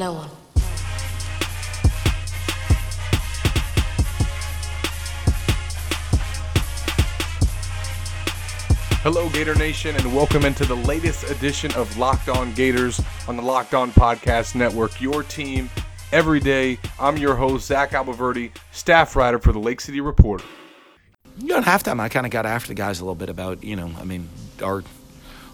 No one. Hello, Gator Nation, and welcome into the latest edition of Locked On Gators on the Locked On Podcast Network. Your team every day. I'm your host, Zach Abolverdi, staff writer for the Lake City Reporter. You know, at halftime, I kind of got after the guys a little bit about, you know, I mean, our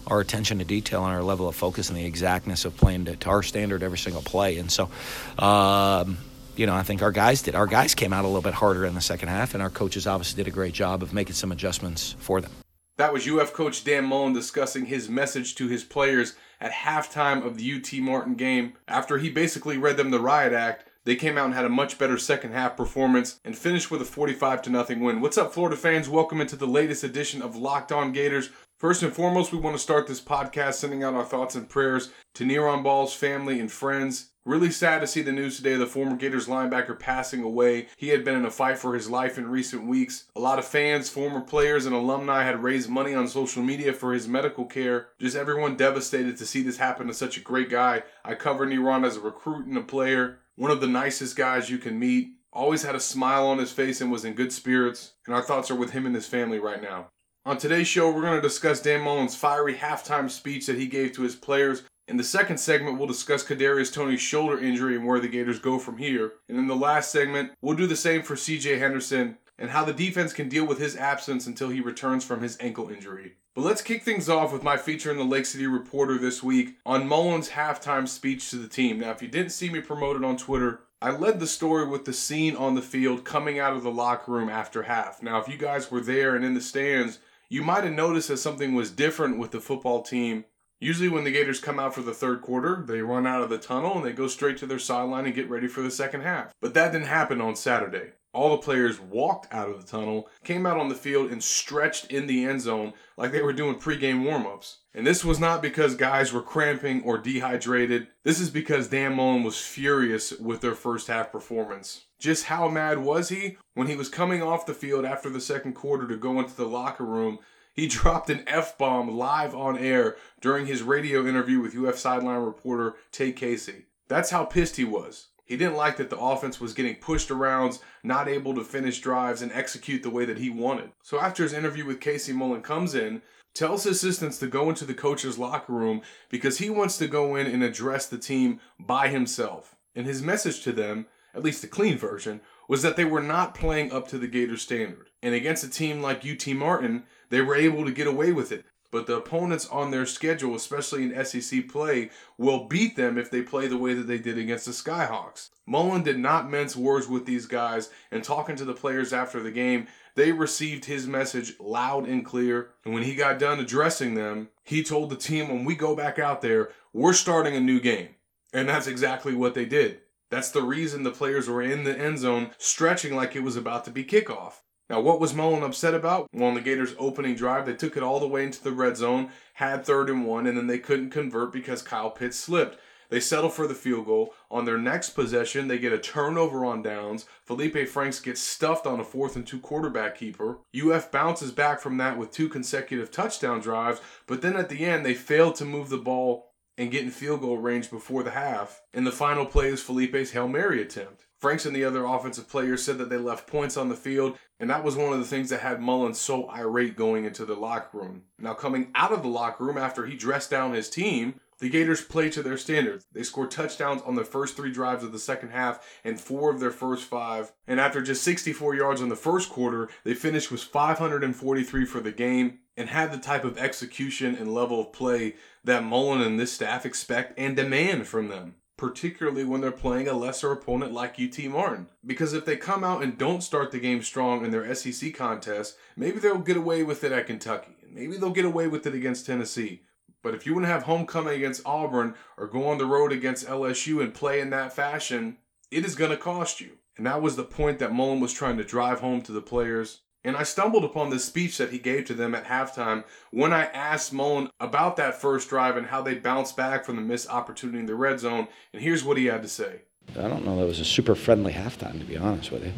our attention to detail and our level of focus and the exactness of playing to, to our standard every single play. And so, um, you know, I think our guys did. Our guys came out a little bit harder in the second half, and our coaches obviously did a great job of making some adjustments for them. That was UF coach Dan Mullen discussing his message to his players at halftime of the UT Martin game. After he basically read them the riot act, they came out and had a much better second half performance and finished with a 45 to nothing win. What's up, Florida fans? Welcome into the latest edition of Locked On Gators. First and foremost, we want to start this podcast sending out our thoughts and prayers to Neiron Ball's family and friends. Really sad to see the news today of the former Gators linebacker passing away. He had been in a fight for his life in recent weeks. A lot of fans, former players, and alumni had raised money on social media for his medical care. Just everyone devastated to see this happen to such a great guy. I covered Neiron as a recruit and a player. One of the nicest guys you can meet. Always had a smile on his face and was in good spirits. And our thoughts are with him and his family right now. On today's show, we're going to discuss Dan Mullen's fiery halftime speech that he gave to his players. In the second segment, we'll discuss Kadarius Toney's shoulder injury and where the Gators go from here. And in the last segment, we'll do the same for CJ Henderson and how the defense can deal with his absence until he returns from his ankle injury. But let's kick things off with my feature in the Lake City Reporter this week on Mullen's halftime speech to the team. Now, if you didn't see me promote it on Twitter, I led the story with the scene on the field coming out of the locker room after half. Now, if you guys were there and in the stands, you might have noticed that something was different with the football team. Usually, when the Gators come out for the third quarter, they run out of the tunnel and they go straight to their sideline and get ready for the second half. But that didn't happen on Saturday. All the players walked out of the tunnel, came out on the field, and stretched in the end zone like they were doing pregame warmups. And this was not because guys were cramping or dehydrated. This is because Dan Mullen was furious with their first half performance. Just how mad was he? When he was coming off the field after the second quarter to go into the locker room, he dropped an F bomb live on air during his radio interview with UF sideline reporter Tay Casey. That's how pissed he was. He didn't like that the offense was getting pushed around, not able to finish drives and execute the way that he wanted. So after his interview with Casey Mullen comes in, tells his assistants to go into the coach's locker room because he wants to go in and address the team by himself. And his message to them, at least the clean version, was that they were not playing up to the Gators standard. And against a team like UT Martin, they were able to get away with it. But the opponents on their schedule, especially in SEC play, will beat them if they play the way that they did against the Skyhawks. Mullen did not mince words with these guys, and talking to the players after the game, they received his message loud and clear. And when he got done addressing them, he told the team, when we go back out there, we're starting a new game. And that's exactly what they did. That's the reason the players were in the end zone stretching like it was about to be kickoff. Now, what was Mullen upset about? Well, on the Gators' opening drive, they took it all the way into the red zone, had third and one, and then they couldn't convert because Kyle Pitts slipped. They settle for the field goal. On their next possession, they get a turnover on downs. Felipe Franks gets stuffed on a fourth and two quarterback keeper. UF bounces back from that with two consecutive touchdown drives, but then at the end, they fail to move the ball and get in field goal range before the half. And the final play is Felipe's Hail Mary attempt. Franks and the other offensive players said that they left points on the field, and that was one of the things that had Mullins so irate going into the locker room. Now, coming out of the locker room after he dressed down his team, the Gators played to their standards. They scored touchdowns on the first three drives of the second half and four of their first five. And after just 64 yards in the first quarter, they finished with 543 for the game and had the type of execution and level of play that Mullen and this staff expect and demand from them particularly when they're playing a lesser opponent like UT Martin. Because if they come out and don't start the game strong in their SEC contest, maybe they'll get away with it at Kentucky. Maybe they'll get away with it against Tennessee. But if you want to have homecoming against Auburn or go on the road against LSU and play in that fashion, it is going to cost you. And that was the point that Mullen was trying to drive home to the players and I stumbled upon this speech that he gave to them at halftime when I asked Mullen about that first drive and how they bounced back from the missed opportunity in the red zone. And here's what he had to say. I don't know that was a super friendly halftime, to be honest with you.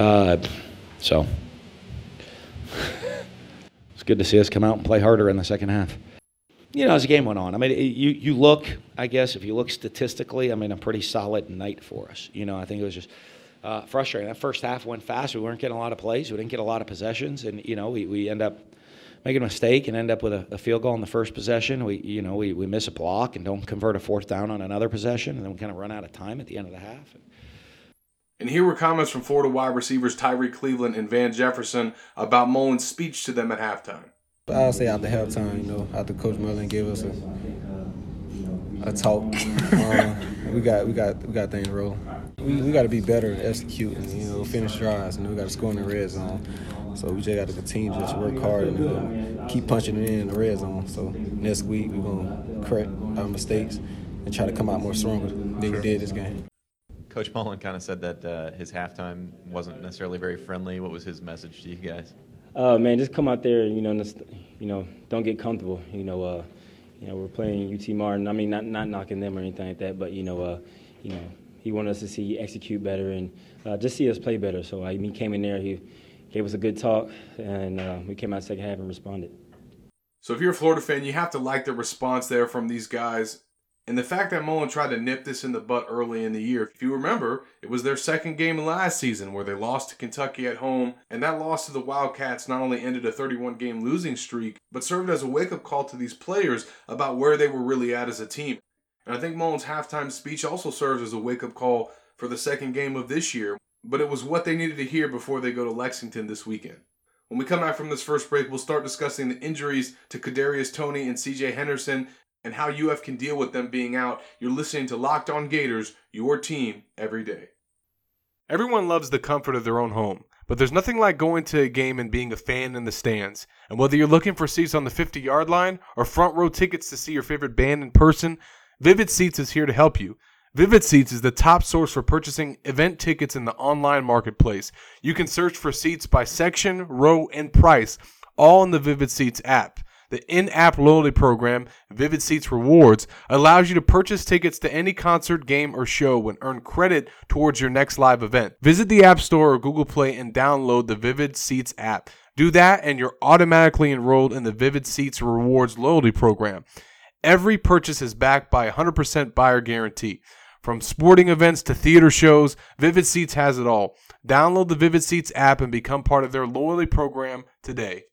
Uh, so it's good to see us come out and play harder in the second half. you know, as the game went on, I mean, you you look, I guess, if you look statistically, I mean, a pretty solid night for us. You know, I think it was just uh, frustrating. That first half went fast. We weren't getting a lot of plays. We didn't get a lot of possessions, and you know, we, we end up making a mistake and end up with a, a, field goal in the first possession. We you know we, we miss a block and don't convert a fourth down on another possession, and then we kind of run out of time at the end of the half. And here were comments from Florida wide receivers Tyree Cleveland and Van Jefferson about Mullen's speech to them at halftime. I'll say after halftime, you know, after Coach Mullen gave us a a talk, um, we got we got we got things rolling. We, we got to be better at executing, you know, finish drives, and we got to score in the red zone. So we just got to continue to just work hard and uh, keep punching it in the red zone. So next week we're gonna correct our mistakes and try to come out more stronger than we did this game. Coach Mullen kind of said that uh, his halftime wasn't necessarily very friendly. What was his message to you guys? Uh, man, just come out there and you know, you know, don't get comfortable. You know, uh, you know, we're playing UT Martin. I mean, not not knocking them or anything like that, but you know, uh, you know, he wanted us to see execute better and uh, just see us play better. So I, he came in there, he gave us a good talk, and uh, we came out second half and responded. So if you're a Florida fan, you have to like the response there from these guys. And the fact that Mullen tried to nip this in the butt early in the year, if you remember, it was their second game last season where they lost to Kentucky at home, and that loss to the Wildcats not only ended a 31 game losing streak, but served as a wake up call to these players about where they were really at as a team. And I think Mullen's halftime speech also serves as a wake up call for the second game of this year, but it was what they needed to hear before they go to Lexington this weekend. When we come back from this first break, we'll start discussing the injuries to Kadarius Toney and CJ Henderson and how UF can deal with them being out. You're listening to Locked On Gators, your team every day. Everyone loves the comfort of their own home, but there's nothing like going to a game and being a fan in the stands. And whether you're looking for seats on the 50 yard line or front row tickets to see your favorite band in person, Vivid Seats is here to help you. Vivid Seats is the top source for purchasing event tickets in the online marketplace. You can search for seats by section, row, and price, all in the Vivid Seats app. The in app loyalty program, Vivid Seats Rewards, allows you to purchase tickets to any concert, game, or show and earn credit towards your next live event. Visit the App Store or Google Play and download the Vivid Seats app. Do that, and you're automatically enrolled in the Vivid Seats Rewards loyalty program. Every purchase is backed by a 100% buyer guarantee. From sporting events to theater shows, Vivid Seats has it all. Download the Vivid Seats app and become part of their loyalty program today.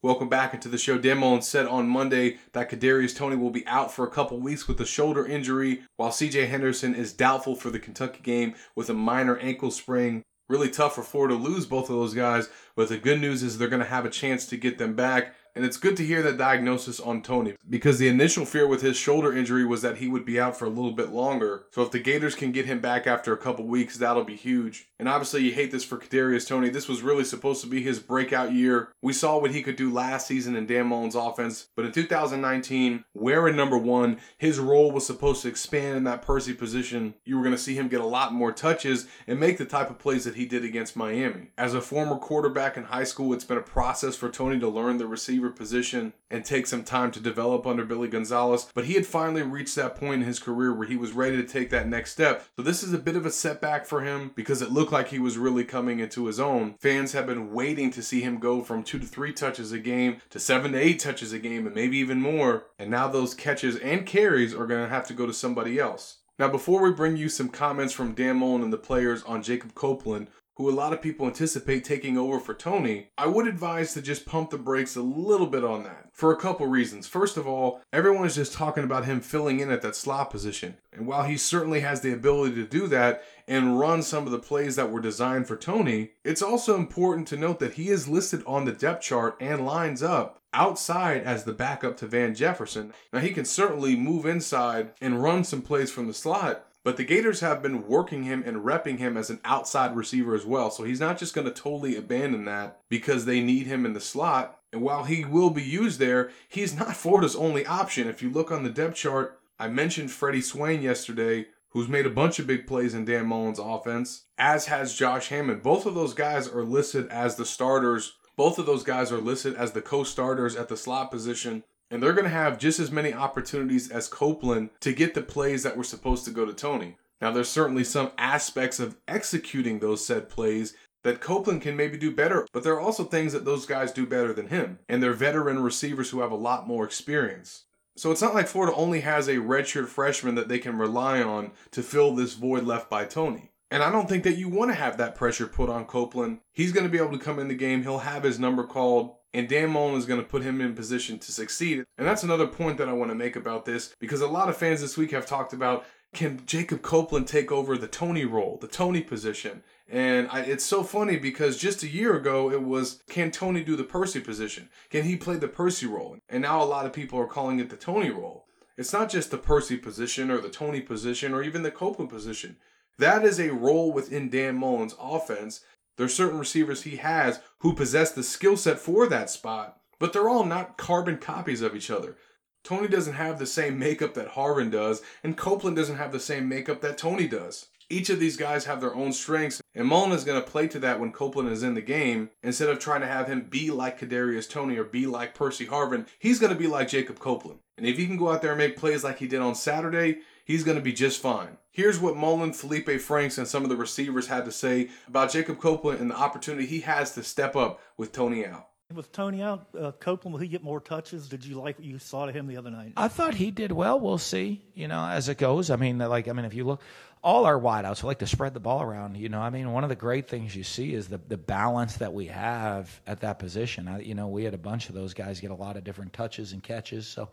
Welcome back into the show. Dan Mullen said on Monday that Kadarius Toney will be out for a couple weeks with a shoulder injury, while CJ Henderson is doubtful for the Kentucky game with a minor ankle sprain. Really tough for Florida to lose both of those guys, but the good news is they're going to have a chance to get them back. And it's good to hear that diagnosis on Toney because the initial fear with his shoulder injury was that he would be out for a little bit longer. So if the Gators can get him back after a couple weeks, that'll be huge. And obviously, you hate this for Kadarius Toney. This was really supposed to be his breakout year. We saw what he could do last season in Dan Mullen's offense, but in 2019, wearing number one, his role was supposed to expand in that Percy position. You were going to see him get a lot more touches and make the type of plays that he did against Miami. As a former quarterback in high school, it's been a process for Toney to learn the receiver position and take some time to develop under Billy Gonzales, but he had finally reached that point in his career where he was ready to take that next step. So this is a bit of a setback for him because it looked looked like he was really coming into his own. Fans have been waiting to see him go from two to three touches a game to seven to eight touches a game and maybe even more. And now those catches and carries are going to have to go to somebody else. Now, before we bring you some comments from Dan Mullen and the players on Jacob Copeland, who a lot of people anticipate taking over for Toney, I would advise to just pump the brakes a little bit on that for a couple reasons. First of all, everyone is just talking about him filling in at that slot position. And while he certainly has the ability to do that and run some of the plays that were designed for Toney, it's also important to note that he is listed on the depth chart and lines up outside as the backup to Van Jefferson. Now, he can certainly move inside and run some plays from the slot, but the Gators have been working him and repping him as an outside receiver as well. So he's not just going to totally abandon that because they need him in the slot. And while he will be used there, he's not Florida's only option. If you look on the depth chart, I mentioned Freddie Swain yesterday, who's made a bunch of big plays in Dan Mullen's offense, as has Josh Hammond. Both of those guys are listed as the starters. Both of those guys are listed as the co starters at the slot position and they're going to have just as many opportunities as Copeland to get the plays that were supposed to go to Toney. Now, there's certainly some aspects of executing those said plays that Copeland can maybe do better, but there are also things that those guys do better than him, and they're veteran receivers who have a lot more experience. So it's not like Florida only has a redshirt freshman that they can rely on to fill this void left by Toney. And I don't think that you want to have that pressure put on Copeland. He's going to be able to come in the game. He'll have his number called, and Dan Mullen is going to put him in position to succeed. And that's another point that I want to make about this because a lot of fans this week have talked about can Jacob Copeland take over the Toney role, the Toney position? And I, it's so funny because just a year ago it was can Toney do the Percy position? Can he play the Percy role? And now a lot of people are calling it the Toney role. It's not just the Percy position or the Toney position or even the Copeland position. That is a role within Dan Mullen's offense. There's certain receivers he has who possess the skill set for that spot, but they're all not carbon copies of each other. Toney doesn't have the same makeup that Harvin does, and Copeland doesn't have the same makeup that Toney does. Each of these guys have their own strengths, and Mullen is going to play to that when Copeland is in the game. Instead of trying to have him be like Kadarius Toney or be like Percy Harvin, he's going to be like Jacob Copeland. And if he can go out there and make plays like he did on Saturday, he's going to be just fine. Here's what Mullen, Felipe Franks, and some of the receivers had to say about Jacob Copeland and the opportunity he has to step up with Toney out. With Toney out, uh, Copeland, will he get more touches? Did you like what you saw to him the other night? I thought he did well. We'll see, you know, as it goes. I mean, like, I mean, if you look, all our wideouts like to spread the ball around. You know, I mean, one of the great things you see is the the balance that we have at that position. I, you know, we had a bunch of those guys get a lot of different touches and catches. So,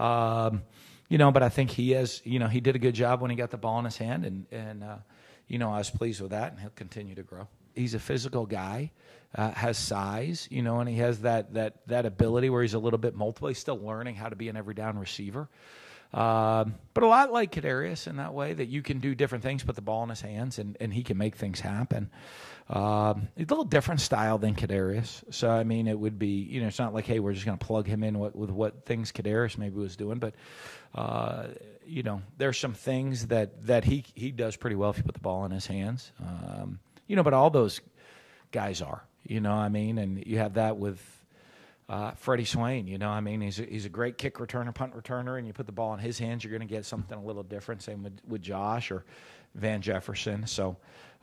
um, you know, but I think he has, you know, he did a good job when he got the ball in his hand, and and uh, you know, I was pleased with that, and he'll continue to grow. He's a physical guy uh, has size, you know, and he has that that that ability where he's a little bit multiple. He's still learning how to be an every down receiver. Um, but a lot like Kadarius in that way that you can do different things, put the ball in his hands, and, and he can make things happen. Um, a little different style than Kadarius. So, I mean, it would be, you know, it's not like, hey, we're just going to plug him in with, with, what things Kadarius maybe was doing. But, uh, you know, there's some things that, that he, he does pretty well if you put the ball in his hands. Um, you know, but all those guys are. You know, I mean, and you have that with uh, Freddie Swain. You know, I mean, he's a, he's a great kick returner, punt returner, and you put the ball in his hands, you're going to get something a little different. Same with, with Josh or Van Jefferson. So,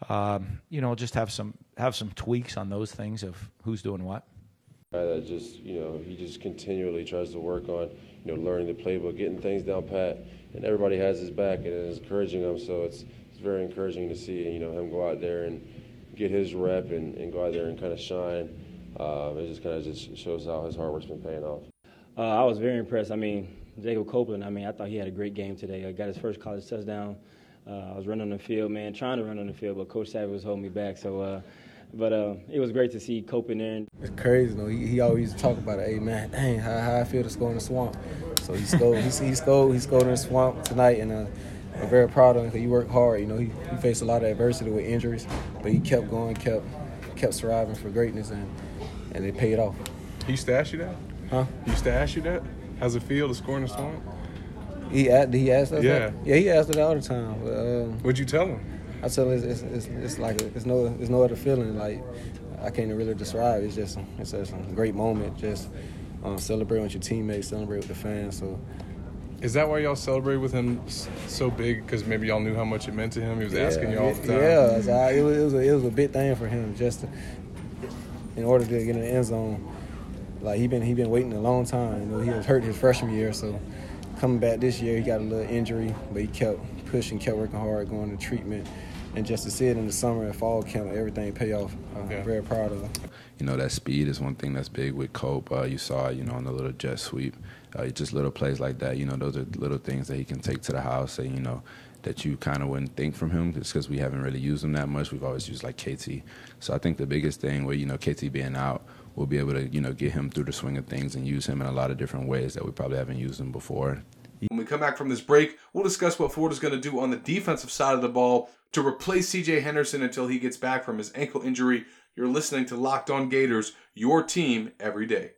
um, you know, just have some have some tweaks on those things of who's doing what. That just you know he just continually tries to work on you know learning the playbook, getting things down pat, and everybody has his back and is encouraging him. So it's it's very encouraging to see you know him go out there and get his rep and, and go out there and kind of shine. Uh, it just kind of just shows how his hard work's been paying off. Uh, I was very impressed. I mean, Jacob Copeland. I mean, I thought he had a great game today. I got his first college touchdown. Uh, I was running on the field, man, trying to run on the field, but Coach Savage was holding me back. So, uh, but uh, it was great to see Cope in there. It's crazy, though. He, he always talk about it. Hey, man, dang, how, how I feel to score in the swamp. So he scored. he, he scored. He scored in the swamp tonight, and uh, I'm very proud of him because he worked hard. You know, he, he faced a lot of adversity with injuries, but he kept going, kept kept striving for greatness, and and it paid off. He used to ask you that? Huh? He used to ask you that? How's it feel to score in the swamp? He asked, he asked us Yeah. that? Yeah, he asked it all the time. But, um, What'd you tell him? I tell him it's, it's, it's, it's like a, it's no it's no other feeling like I can't really describe. It's just it's just a great moment. Just um, celebrate with your teammates, celebrate with the fans. So Is that why y'all celebrate with him so big? Because maybe y'all knew how much it meant to him. He was asking you all the time. Yeah, it, was, it was a, it was a big thing for him just to, in order to get in the end zone. Like he been he been waiting a long time. You know, he was hurt his freshman year, so coming back this year, he got a little injury, but he kept pushing, kept working hard, going to treatment, and just to see it in the summer and fall camp, everything pay off. I'm Yeah. very proud of him. You know, that speed is one thing that's big with Cope. Uh, you saw, it, you know, on the little jet sweep, uh, just little plays like that. You know, those are little things that he can take to the house and, you know, that you kind of wouldn't think from him just because we haven't really used him that much. We've always used like KT. So I think the biggest thing where, you know, KT being out, we'll be able to, you know, get him through the swing of things and use him in a lot of different ways that we probably haven't used him before. When we come back from this break, we'll discuss what Ford is going to do on the defensive side of the ball to replace CJ Henderson until he gets back from his ankle injury. You're listening to Locked On Gators, your team every day.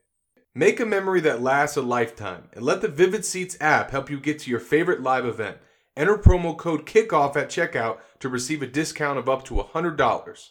Make a memory that lasts a lifetime and let the Vivid Seats app help you get to your favorite live event. Enter promo code KICKOFF at checkout to receive a discount of up to $100.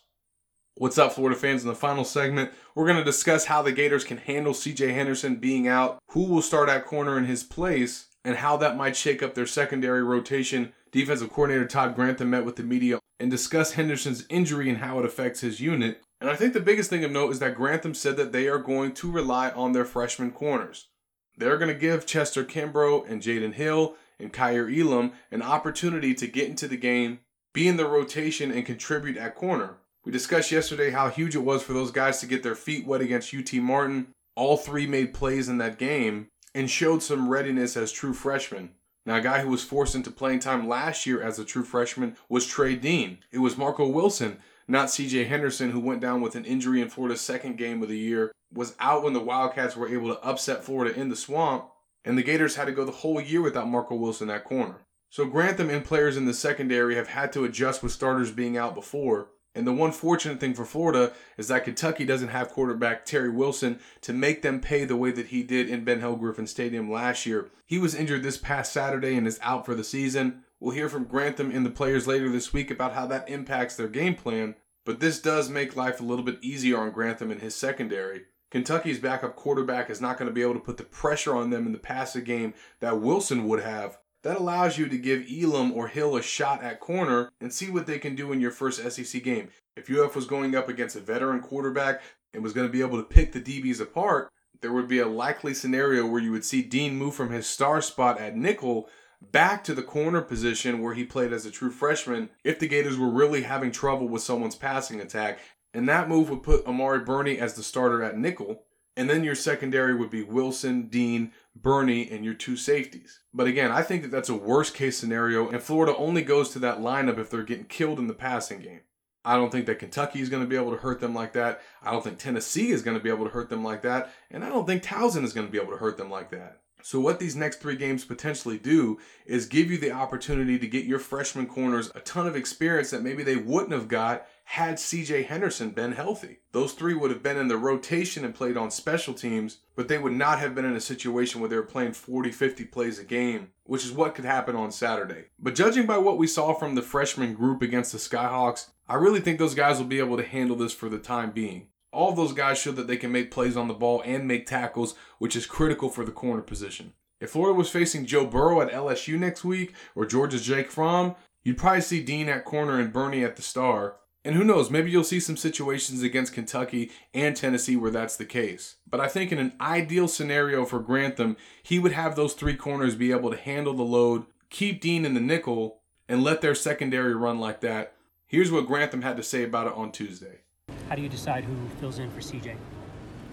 What's up, Florida fans? In the final segment, we're going to discuss how the Gators can handle CJ Henderson being out, who will start at corner in his place, and how that might shake up their secondary rotation. Defensive coordinator Todd Grantham met with the media and discussed Henderson's injury and how it affects his unit. And I think the biggest thing of note is that Grantham said that they are going to rely on their freshman corners. They're going to give Chester Kimbrough and Jaydon Hill and Kaiir Elam an opportunity to get into the game, be in the rotation, and contribute at corner. We discussed yesterday how huge it was for those guys to get their feet wet against UT Martin. All three made plays in that game and showed some readiness as true freshmen. Now, a guy who was forced into playing time last year as a true freshman was Trey Dean. It was Marco Wilson, not CJ Henderson, who went down with an injury in Florida's second game of the year, was out when the Wildcats were able to upset Florida in the swamp, and the Gators had to go the whole year without Marco Wilson at corner. So Grantham and players in the secondary have had to adjust with starters being out before, and the one fortunate thing for Florida is that Kentucky doesn't have quarterback Terry Wilson to make them pay the way that he did in Ben Hill Griffin Stadium last year. He was injured this past Saturday and is out for the season. We'll hear from Grantham and the players later this week about how that impacts their game plan, but this does make life a little bit easier on Grantham and his secondary. Kentucky's backup quarterback is not going to be able to put the pressure on them in the passing game that Wilson would have, that allows you to give Elam or Hill a shot at corner and see what they can do in your first SEC game. If UF was going up against a veteran quarterback and was going to be able to pick the DBs apart, there would be a likely scenario where you would see Dean move from his star spot at nickel back to the corner position where he played as a true freshman if the Gators were really having trouble with someone's passing attack. And that move would put Amari Burney as the starter at nickel. And then your secondary would be Wilson, Dean, Burney, and your two safeties. But again, I think that that's a worst case scenario, and Florida only goes to that lineup if they're getting killed in the passing game. I don't think that Kentucky is going to be able to hurt them like that. I don't think Tennessee is going to be able to hurt them like that. And I don't think Towson is going to be able to hurt them like that. So, what these next three games potentially do is give you the opportunity to get your freshman corners a ton of experience that maybe they wouldn't have got had CJ Henderson been healthy. Those three would have been in the rotation and played on special teams, but they would not have been in a situation where they were playing 40, 50 plays a game, which is what could happen on Saturday. But judging by what we saw from the freshman group against the Skyhawks, I really think those guys will be able to handle this for the time being. All those guys show that they can make plays on the ball and make tackles, which is critical for the corner position. If Florida was facing Joe Burrow at LSU next week or Georgia's Jake Fromm, you'd probably see Dean at corner and Burney at the star. And who knows, maybe you'll see some situations against Kentucky and Tennessee where that's the case. But I think in an ideal scenario for Grantham, he would have those three corners be able to handle the load, keep Dean in the nickel, and let their secondary run like that. Here's what Grantham had to say about it on Tuesday. How do you decide who fills in for CJ?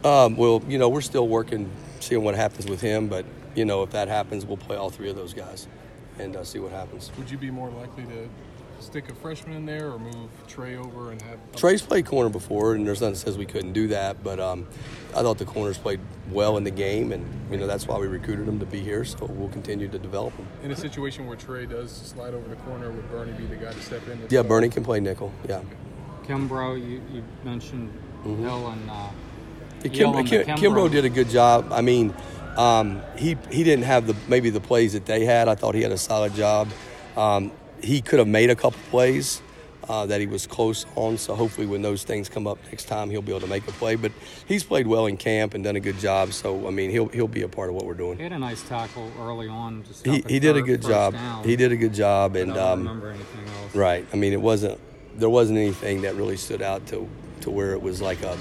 Um, well, you know, we're still working, seeing what happens with him, but, you know, if that happens, we'll play all three of those guys and uh, see what happens. Would you be more likely to stick a freshman in there or move Trey over and have. Trey's played corner before, and there's nothing that says we couldn't do that, but um, I thought the corners played well in the game, and, you know, that's why we recruited them to be here, so we'll continue to develop them. In a situation where Trey does slide over the corner, would Burney be the guy to step in? Yeah, Burney can play nickel, yeah. Kimbrough, you, you mentioned mm-hmm. Hill and. Uh, Kim, Kim, Kimbrough did a good job. I mean, um, he he didn't have the maybe the plays that they had. I thought he had a solid job. Um, he could have made a couple plays uh, that he was close on. So hopefully, when those things come up next time, he'll be able to make a play. But he's played well in camp and done a good job. So I mean, he'll he'll be a part of what we're doing. He had a nice tackle early on. he he did a good job. He did a good job, and I don't um, remember anything else. Right. I mean, it wasn't there wasn't anything that really stood out to to where it was like a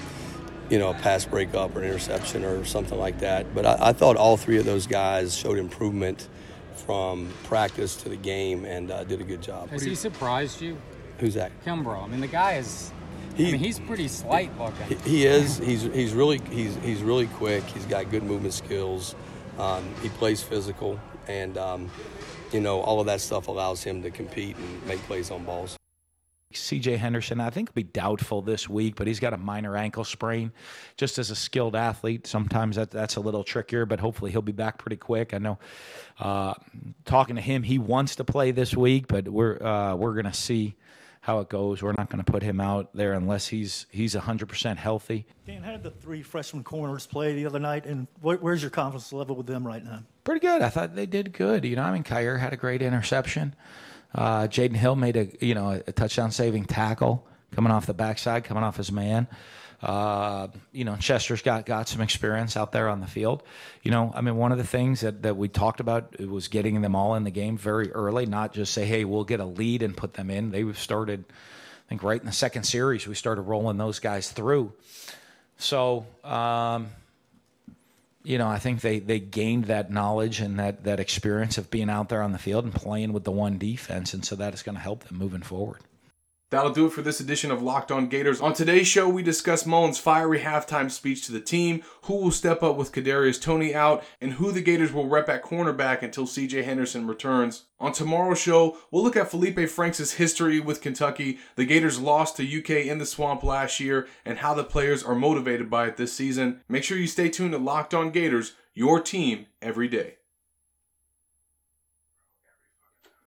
you know, a pass breakup or an interception or something like that. But I, I thought all three of those guys showed improvement from practice to the game and uh, did a good job. Has he surprised you? Who's that? Kimbrough. I mean, the guy is. He, I mean, he's pretty slight looking. He, he is. He's he's really he's he's really quick. He's got good movement skills. Um, he plays physical, and um, you know all of that stuff allows him to compete and make plays on balls. CJ Henderson, I think, will be doubtful this week, but he's got a minor ankle sprain. Just as a skilled athlete, sometimes that, that's a little trickier, but hopefully he'll be back pretty quick. I know, uh, talking to him, he wants to play this week, but we're uh, we're going to see how it goes. We're not going to put him out there unless he's he's 100% healthy. Dan, how did the three freshman corners play the other night, and where's your confidence level with them right now? Pretty good. I thought they did good. You know, I mean, Kaiir had a great interception. Uh, Jaydon Hill made a you know a touchdown saving tackle coming off the backside, coming off his man. Uh, you know, Chester's got, got some experience out there on the field. You know, I mean, one of the things that, that we talked about was getting them all in the game very early, not just say, hey, we'll get a lead and put them in. They started, I think, right in the second series, we started rolling those guys through. So, um, you know, I think they, they gained that knowledge and that, that experience of being out there on the field and playing with the one defense. And so that is going to help them moving forward. That'll do it for this edition of Locked On Gators. On today's show, we discuss Mullen's fiery halftime speech to the team, who will step up with Kadarius Toney out, and who the Gators will rep at cornerback until CJ Henderson returns. On tomorrow's show, we'll look at Felipe Franks' history with Kentucky, the Gators lost to UK in the swamp last year, and how the players are motivated by it this season. Make sure you stay tuned to Locked On Gators, your team every day.